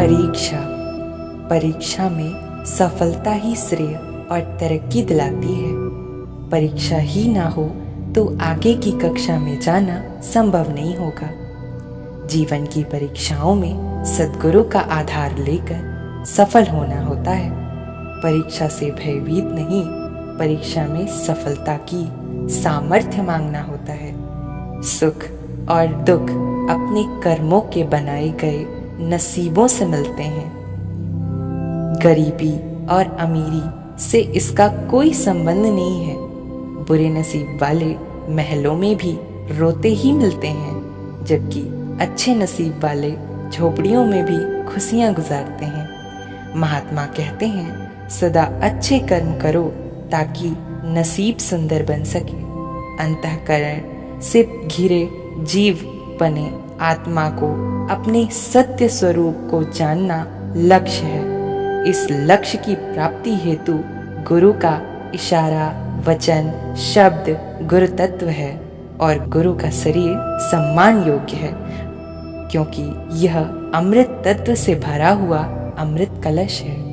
परीक्षा। परीक्षा में सफलता ही श्रेय और तरक्की दिलाती है। परीक्षा ही ना हो तो आगे की कक्षा में जाना संभव नहीं होगा। जीवन की परीक्षाओं में सदगुरु का आधार लेकर सफल होना होता है। परीक्षा से भयभीत नहीं, परीक्षा में सफलता की सामर्थ्य मांगना होता है। सुख और दुख अपने कर्मों के बनाए गए नसीबों से मिलते हैं। गरीबी और अमीरी से इसका कोई संबंध नहीं है। बुरे नसीब वाले महलों में भी रोते ही मिलते हैं, जबकि अच्छे नसीब वाले झोपड़ियों में भी खुशियाँ गुजारते हैं। महात्मा कहते हैं, सदा अच्छे कर्म करो ताकि नसीब सुंदर बन सके। अंतकरण से घिरे जीव बने आत्मा को अपने सत्य स्वरूप को जानना लक्ष्य है। इस लक्ष्य की प्राप्ति हेतु गुरु का इशारा, वचन, शब्द गुरु तत्व है और गुरु का शरीर सम्मान योग्य है, क्योंकि यह अमृत तत्व से भरा हुआ अमृत कलश है।